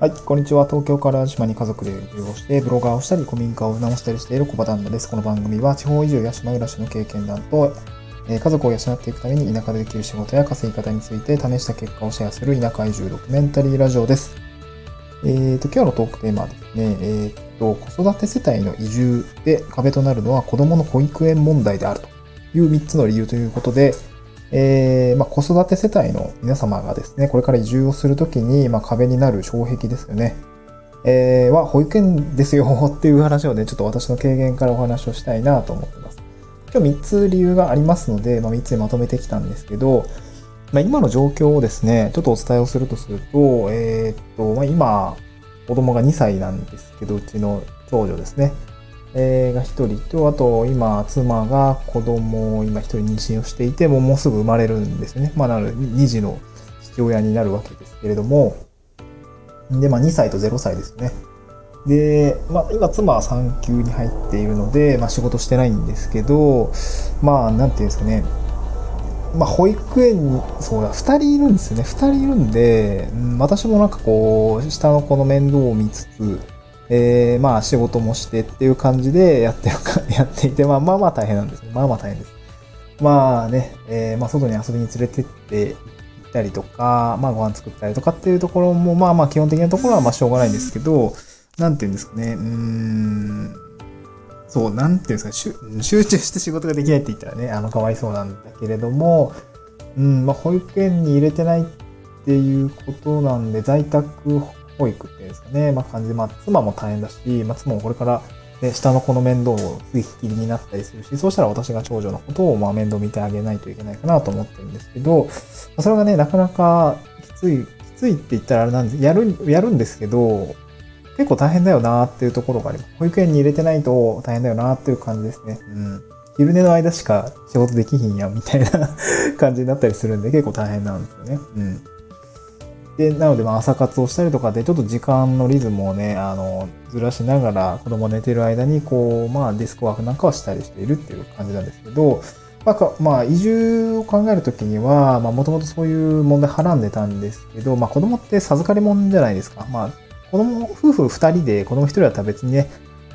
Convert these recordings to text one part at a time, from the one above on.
はい、こんにちは。東京から島に家族で移住をして、ブロガーをしたり、古民家を直したりしている小場旦那です。この番組は、地方移住や島暮らしの経験談と、えー、家族を養っていくために田舎でできる仕事や稼ぎ方について試した結果をシェアする田舎移住ドキュメンタリーラジオです。えーと、今日のトークテーマはですね、えーと、子育て世帯の移住で壁となるのは子供の保育園問題であるという3つの理由ということで、えー、まあ、子育て世帯の皆様がですね、これから移住をするときに、まあ、壁になる障壁ですよね。えー、は保育園ですよ っていう話をね、ちょっと私の経験からお話をしたいなと思ってます。今日3つ理由がありますので、まあ、3つにまとめてきたんですけど、まあ、今の状況をですね、ちょっとお伝えをするとすると、えー、っと、まあ、今、子供が2歳なんですけど、うちの長女ですね。えー、が1人と、あと今、妻が子供を今1人妊娠をしていて、もうもうすぐ生まれるんですね。まあ、なる2児の父親になるわけですけれども、で、まあ2歳と0歳ですね。で、まあ今妻は産休に入っているので、まあ仕事してないんですけど、まあなんていうんですかね、まあ保育園に、そうだ、2人いるんですよね。2人いるんで、私もなんかこう、下の子の面倒を見つつ、えー、まあ仕事もしてっていう感じでやって、やっていて、まあまあまあ大変なんです。まあまあ大変です。まあね、えー、まあ外に遊びに連れてって行ったりとか、まあご飯作ったりとかっていうところも、まあまあ基本的なところはまあしょうがないんですけど、なんていうんですかね、うーん、そう、なんていうんですか、集中して仕事ができないって言ったらね、あの、かわいそうなんだけれども、うん、まあ保育園に入れてないっていうことなんで、在宅保育っていうんですかね、まあ感じで、まあ妻も大変だし、まあ妻もこれから、ね、下の子の面倒をついきりになったりするし、そうしたら私が長女のことをまあ面倒見てあげないといけないかなと思ってるんですけど、それがね、なかなかきつい、きついって言ったらあれなんです、やる、やるんですけど、結構大変だよなっていうところがあります。保育園に入れてないと大変だよなっていう感じですね。うん。昼寝の間しか仕事できひんや、みたいな 感じになったりするんで結構大変なんですよね。うん。で、なので、まあ、朝活をしたりとかで、ちょっと時間のリズムをね、あの、ずらしながら、子供寝てる間に、こう、まあ、ディスクワークなんかはしたりしているっていう感じなんですけど、まあ、まあ、移住を考えるときには、まあ、もともとそういう問題はらんでたんですけど、まあ、子供って授かり物じゃないですか。まあ、子供、夫婦二人で子供一人だったら別にね、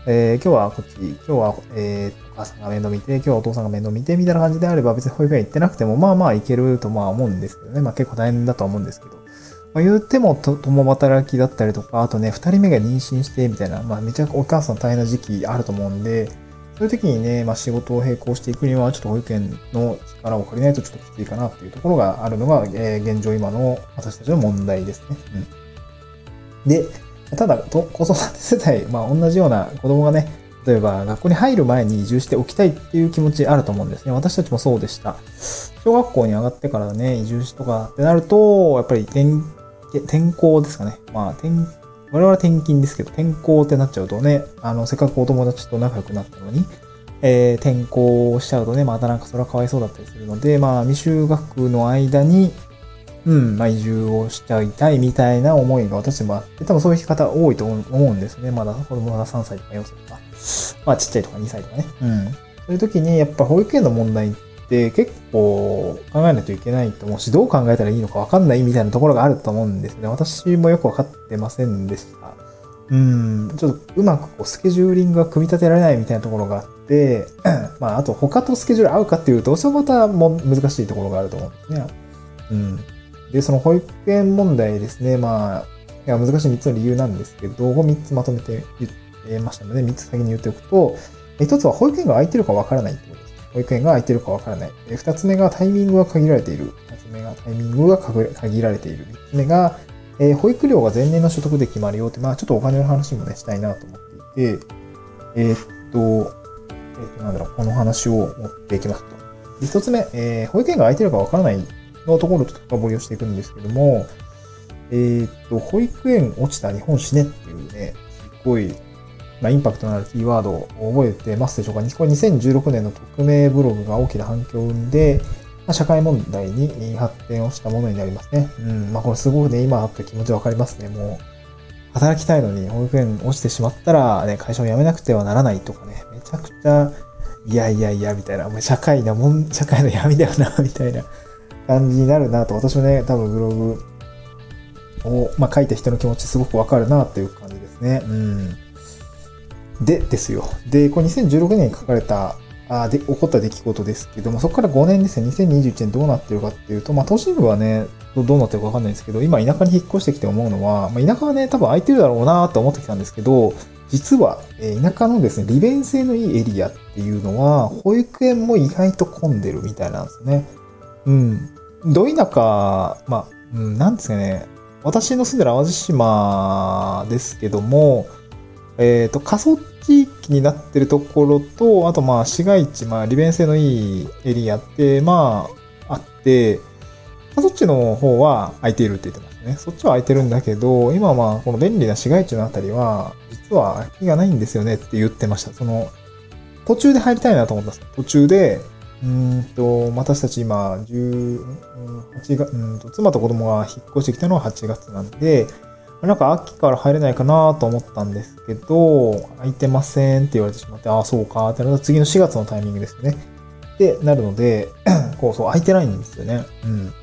えー、今日はこっち、今日は、えー、お母さんが面倒見て、今日はお父さんが面倒見て、みたいな感じであれば別に保育園行ってなくても、まあまあ行けるとまあ思うんですけどね。まあ結構大変だとは思うんですけど。まあ、言っても共働きだったりとか、あとね、二人目が妊娠してみたいな、まあめちゃくお母さん大変な時期あると思うんで、そういう時にね、まあ仕事を並行していくには、ちょっと保育園の力を借りないとちょっときついかなっていうところがあるのが、えー、現状今の私たちの問題ですね。うん。で、ただ、子育て世帯、まあ同じような子供がね、例えば学校に入る前に移住しておきたいっていう気持ちあると思うんですね。私たちもそうでした。小学校に上がってからね、移住しとかってなると、やっぱり転校ですかね。まあ、転、我々は転勤ですけど、転校ってなっちゃうとね、あの、せっかくお友達と仲良くなったのに、えー、転校しちゃうとね、またなんかそれはかわいそうだったりするので、まあ、未就学の間に、うん、まあ、移住をしちゃいたいみたいな思いが私もあって、多分そういう方多いと思うんですね。まだ子供が3歳とか4歳とか、まあ、ちっちゃいとか2歳とかね。うん。そういう時に、やっぱ保育園の問題って結構考えないといけないと思うし、どう考えたらいいのかわかんないみたいなところがあると思うんですね。私もよくわかってませんでした。うん、ちょっとうまくこうスケジューリングが組み立てられないみたいなところがあって、まあ、あと他とスケジュール合うかっていうと、それまたも難しいところがあると思うんですね。うん。で、その保育園問題ですね。まあ、いや難しい3つの理由なんですけど、3つまとめて言えましたので、3つ先に言っておくと、1つは保育園が空いてるかわからないってこと保育園が空いてるかわからない。二つ目がタイミングが限られている。二つ目がタイミングが限られている。三つ目が、えー、保育料が前年の所得で決まるよって、まあちょっとお金の話もね、したいなと思っていて、えー、っと、えー、っと、なんだろう、この話を持っていきますと。一つ目、えー、保育園が空いてるかわからないのところちょっと深掘りをしていくんですけども、えー、っと、保育園落ちた日本死ねっていうね、すごいまあ、インパクトのあるキーワードを覚えてますでしょうか？これ2016年の匿名ブログが大きな反響を生んで、まあ、社会問題に発展をしたものになりますね。うん。まあこれすごくね、今あった気持ちわかりますね。もう、働きたいのに保育園落ちてしまったらね、会社を辞めなくてはならないとかね、めちゃくちゃ、いやいやいや、みたいな、もう社会なもん、社会の闇だよな、みたいな感じになるなと、私もね、多分ブログを、まあ、書いた人の気持ちすごくわかるなっていう感じですね。うん。で、ですよ。で、これ2016年に書かれた、あで、起こった出来事ですけども、そこから5年ですね、2021年どうなってるかっていうと、まあ、都心部はね、どうなってるかわかんないんですけど、今田舎に引っ越してきて思うのは、まあ、田舎はね、多分空いてるだろうなと思ってきたんですけど、実は、え田舎のですね、利便性のいいエリアっていうのは、保育園も意外と混んでるみたいなんですね。うん。ど田舎、まあ、うん、なんですかね、私の住んでる淡路島ですけども、えっ、ー、と、過疎地域になってるところと、あとまあ市街地、まあ利便性のいいエリアって、まああって、そっちの方は空いているって言ってますね。そっちは空いてるんだけど、今はまあこの便利な市街地のあたりは、実は空きがないんですよねって言ってました。その、途中で入りたいなと思ったんです。途中で、うんと、私たち今、18月、うんと、妻と子供が引っ越してきたのは8月なんで、なんか秋から入れないかなと思ったんですけど、空いてませんって言われてしまって、ああ、そうかってなったら次の4月のタイミングですね。ってなるので、こう、そう、空いてないんですよね。うん。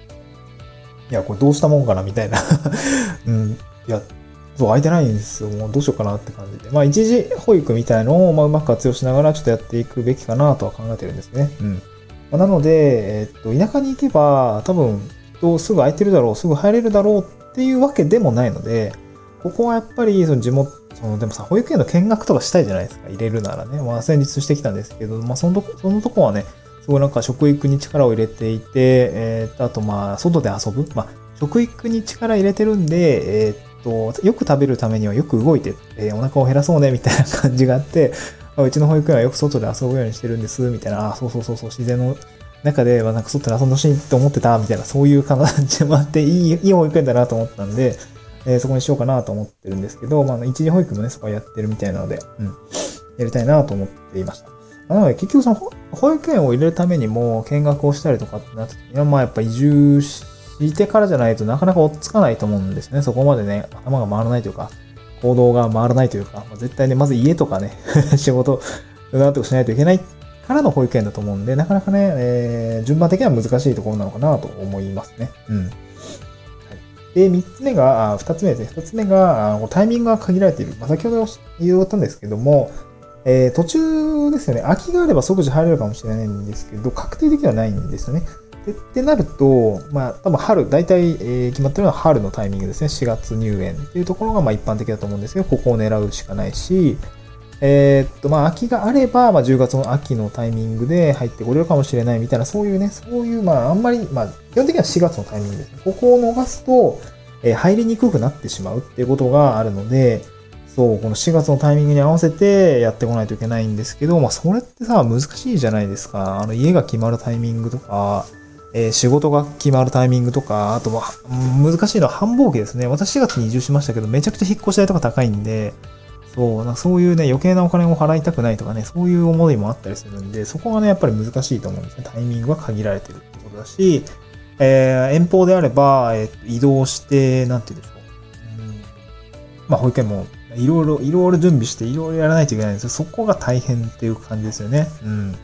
いや、これどうしたもんかなみたいな うん。いや、そう、空いてないんですよ。もうどうしようかなって感じで。まあ、一時保育みたいのを、まあ、うまく活用しながらちょっとやっていくべきかなとは考えてるんですね。うん。まあ、なので、えっと、田舎に行けば、多分、とすぐ空いてるだろう、すぐ入れるだろうっていうわけでもないので、ここはやっぱりその地元、そのでもさ、保育園の見学とかしたいじゃないですか。入れるならね。まあ先日してきたんですけど、まあそのとこ、そのとこはね、すごいなんか食育に力を入れていて、えー、あとまあ外で遊ぶ。まあ食育に力入れてるんで、えー、っと、よく食べるためにはよく動いて、えー、お腹を減らそうねみたいな感じがあって、うちの保育園はよく外で遊ぶようにしてるんです、みたいな、あ、そうそうそうそう、自然の中で、まあ、なんか外で遊んでほしいって思ってた、みたいな、そういう感じもあって、いい、いい保育園だなと思ったんで、えー、そこにしようかなと思ってるんですけど、まあ、一時保育もね、そこはやってるみたいなので、うん、やりたいなと思っていました。なので、結局その、保育園を入れるためにも、見学をしたりとかってなった時には、まあ、やっぱ移住してからじゃないとなかなか追っつかないと思うんですね。そこまでね、頭が回らないというか、行動が回らないというか、まあ、絶対ね、まず家とかね、仕事、なんとかしないといけないからの保育園だと思うんで、なかなかね、えー、順番的には難しいところなのかなと思いますね。うん。で、三つ目が、二つ目ですね。二つ目が、タイミングが限られている。まあ、先ほど言ったんですけども、えー、途中ですよね。空きがあれば即時入れるかもしれないんですけど、確定的ではないんですよね。でってなると、まあ、多分春、大体、えー、決まってるのは春のタイミングですね。4月入園っていうところがまあ一般的だと思うんですけど、ここを狙うしかないし、えー、っと、まあ、空きがあれば、まあ、10月の秋のタイミングで入ってこれるかもしれないみたいな、そういうね、そういう、まあ、あんまり、まあ、基本的には4月のタイミングですね。ここを逃すと、えー、入りにくくなってしまうっていうことがあるので、そう、この4月のタイミングに合わせてやってこないといけないんですけど、まあ、それってさ、難しいじゃないですか。あの、家が決まるタイミングとか、えー、仕事が決まるタイミングとか、あとは、難しいのは繁忙期ですね。私4月に移住しましたけど、めちゃくちゃ引っ越し代とか高いんで、そう、なそういうね、余計なお金を払いたくないとかね、そういう思いもあったりするんで、そこがね、やっぱり難しいと思うんですね。タイミングが限られてるってことだし、えー、遠方であれば、えー、移動して、なんて言うでしょう。うん、まあ、保育園も、いろいろ、いろいろ準備して、いろいろやらないといけないんですよ。そこが大変っていう感じですよね。うん。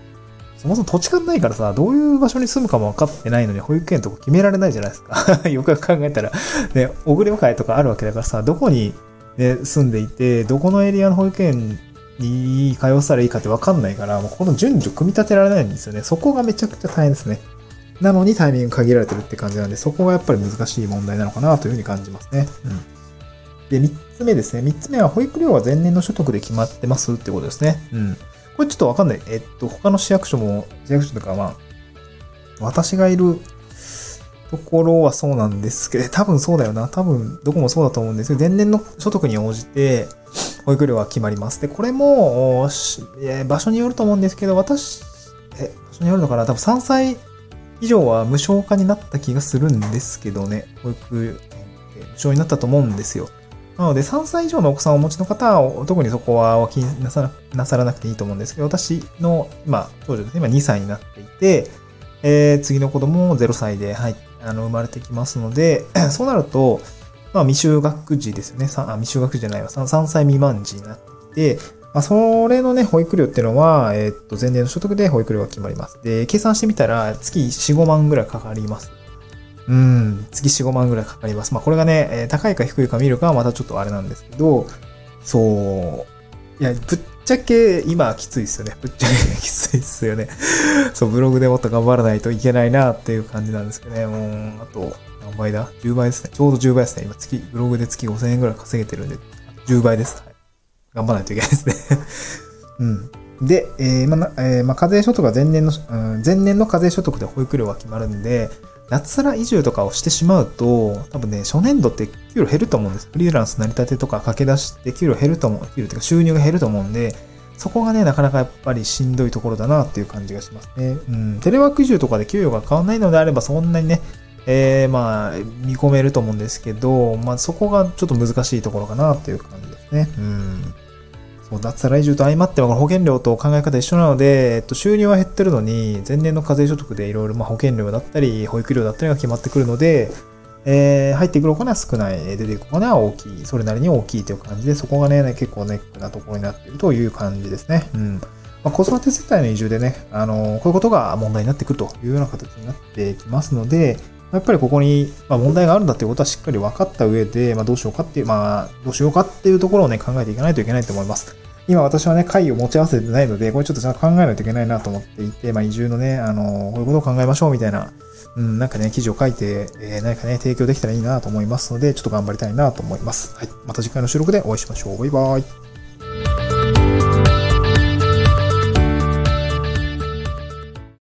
そもそも土地勘ないからさ、どういう場所に住むかも分かってないのに、保育園とか決められないじゃないですか。よ くよく考えたら、ね、おぐれ迎えとかあるわけだからさ、どこにで住んでいて、どこのエリアの保育園に通わせたらいいかってわかんないから、もうこの順序組み立てられないんですよね。そこがめちゃくちゃ大変ですね。なのにタイミング限られてるって感じなんで、そこがやっぱり難しい問題なのかなというふうに感じますね。うん。で、三つ目ですね。三つ目は保育料は前年の所得で決まってますってことですね。うん。これちょっとわかんない。えっと、他の市役所も、市役所とかまあ、私がいるところはそうなんですけど、多分そうだよな。多分、どこもそうだと思うんですけど、前年の所得に応じて、保育料は決まります。で、これも、場所によると思うんですけど、私、え、場所によるのかな？多分3歳以上は無償化になった気がするんですけどね。保育園って無償になったと思うんですよ。なので、3歳以上のお子さんをお持ちの方は、特にそこは気になさなさらなくていいと思うんですけど、私の、今、長女ですね、今2歳になっていて、えー、次の子供も0歳で入ってあの、生まれてきますので、そうなると、まあ、未就学児ですよね。あ未就学児じゃないわ。3。3歳未満児になってきて、まあ、それのね、保育料っていうのは、えー、っと、前年の所得で保育料が決まります。で、計算してみたら、月4、5万ぐらいかかります。うん、月4、5万ぐらいかかります。まあこれがね、え高いか低いか見るかはまたちょっとあれなんですけど、そう、いや、ぶっちゃけ今きついですよね。ぶっちゃけ きついですよね。そう、ブログでもっと頑張らないといけないなっていう感じなんですけどね。もう、あと、何倍だ ?10 倍ですね。ちょうど10倍ですね。今月、ブログで月5000円ぐらい稼げてるんで、10倍です。はい、頑張らないといけないですね。うん。で、えーまあえーまあ、課税所得が前年の、うん、前年の課税所得で保育料が決まるんで、脱サラ移住とかをしてしまうと、多分ね、初年度って給料減ると思うんです。フリーランス成り立てとか駆け出して給料減ると思う。給料というか収入が減ると思うんで、そこがね、なかなかやっぱりしんどいところだなっていう感じがしますね。うん。テレワーク移住とかで給与が変わらないのであれば、そんなにね、えー、まあ、見込めると思うんですけど、まあ、そこがちょっと難しいところかなっていう感じですね。うん。そう、脱サラ移住と相まっては、保険料と考え方一緒なので、えっと、収入は減ってるのに、前年の課税所得でいろいろ、保険料だったり、保育料だったりが決まってくるので、えー入ってくるお金は少ない、出ていくお金は大きい、それなりに大きいという感じで、そこがね、結構ネックなところになっているという感じですね。うん。まあ、子育て世帯の移住でね、あのこういうことが問題になってくるというような形になってきますので、やっぱりここに、ま、問題があるんだっていうことはしっかり分かった上で、まあ、どうしようかっていう、まあ、どうしようかっていうところをね、考えていかないといけないと思います。今私はね、会を持ち合わせてないので、これちょっとちゃんと考えないといけないなと思っていて、まあ、移住のね、あの、こういうことを考えましょうみたいな、うん、なんかね、記事を書いて、えー何かね、提供できたらいいなと思いますので、ちょっと頑張りたいなと思います。はい。また次回の収録でお会いしましょう。バイバーイ。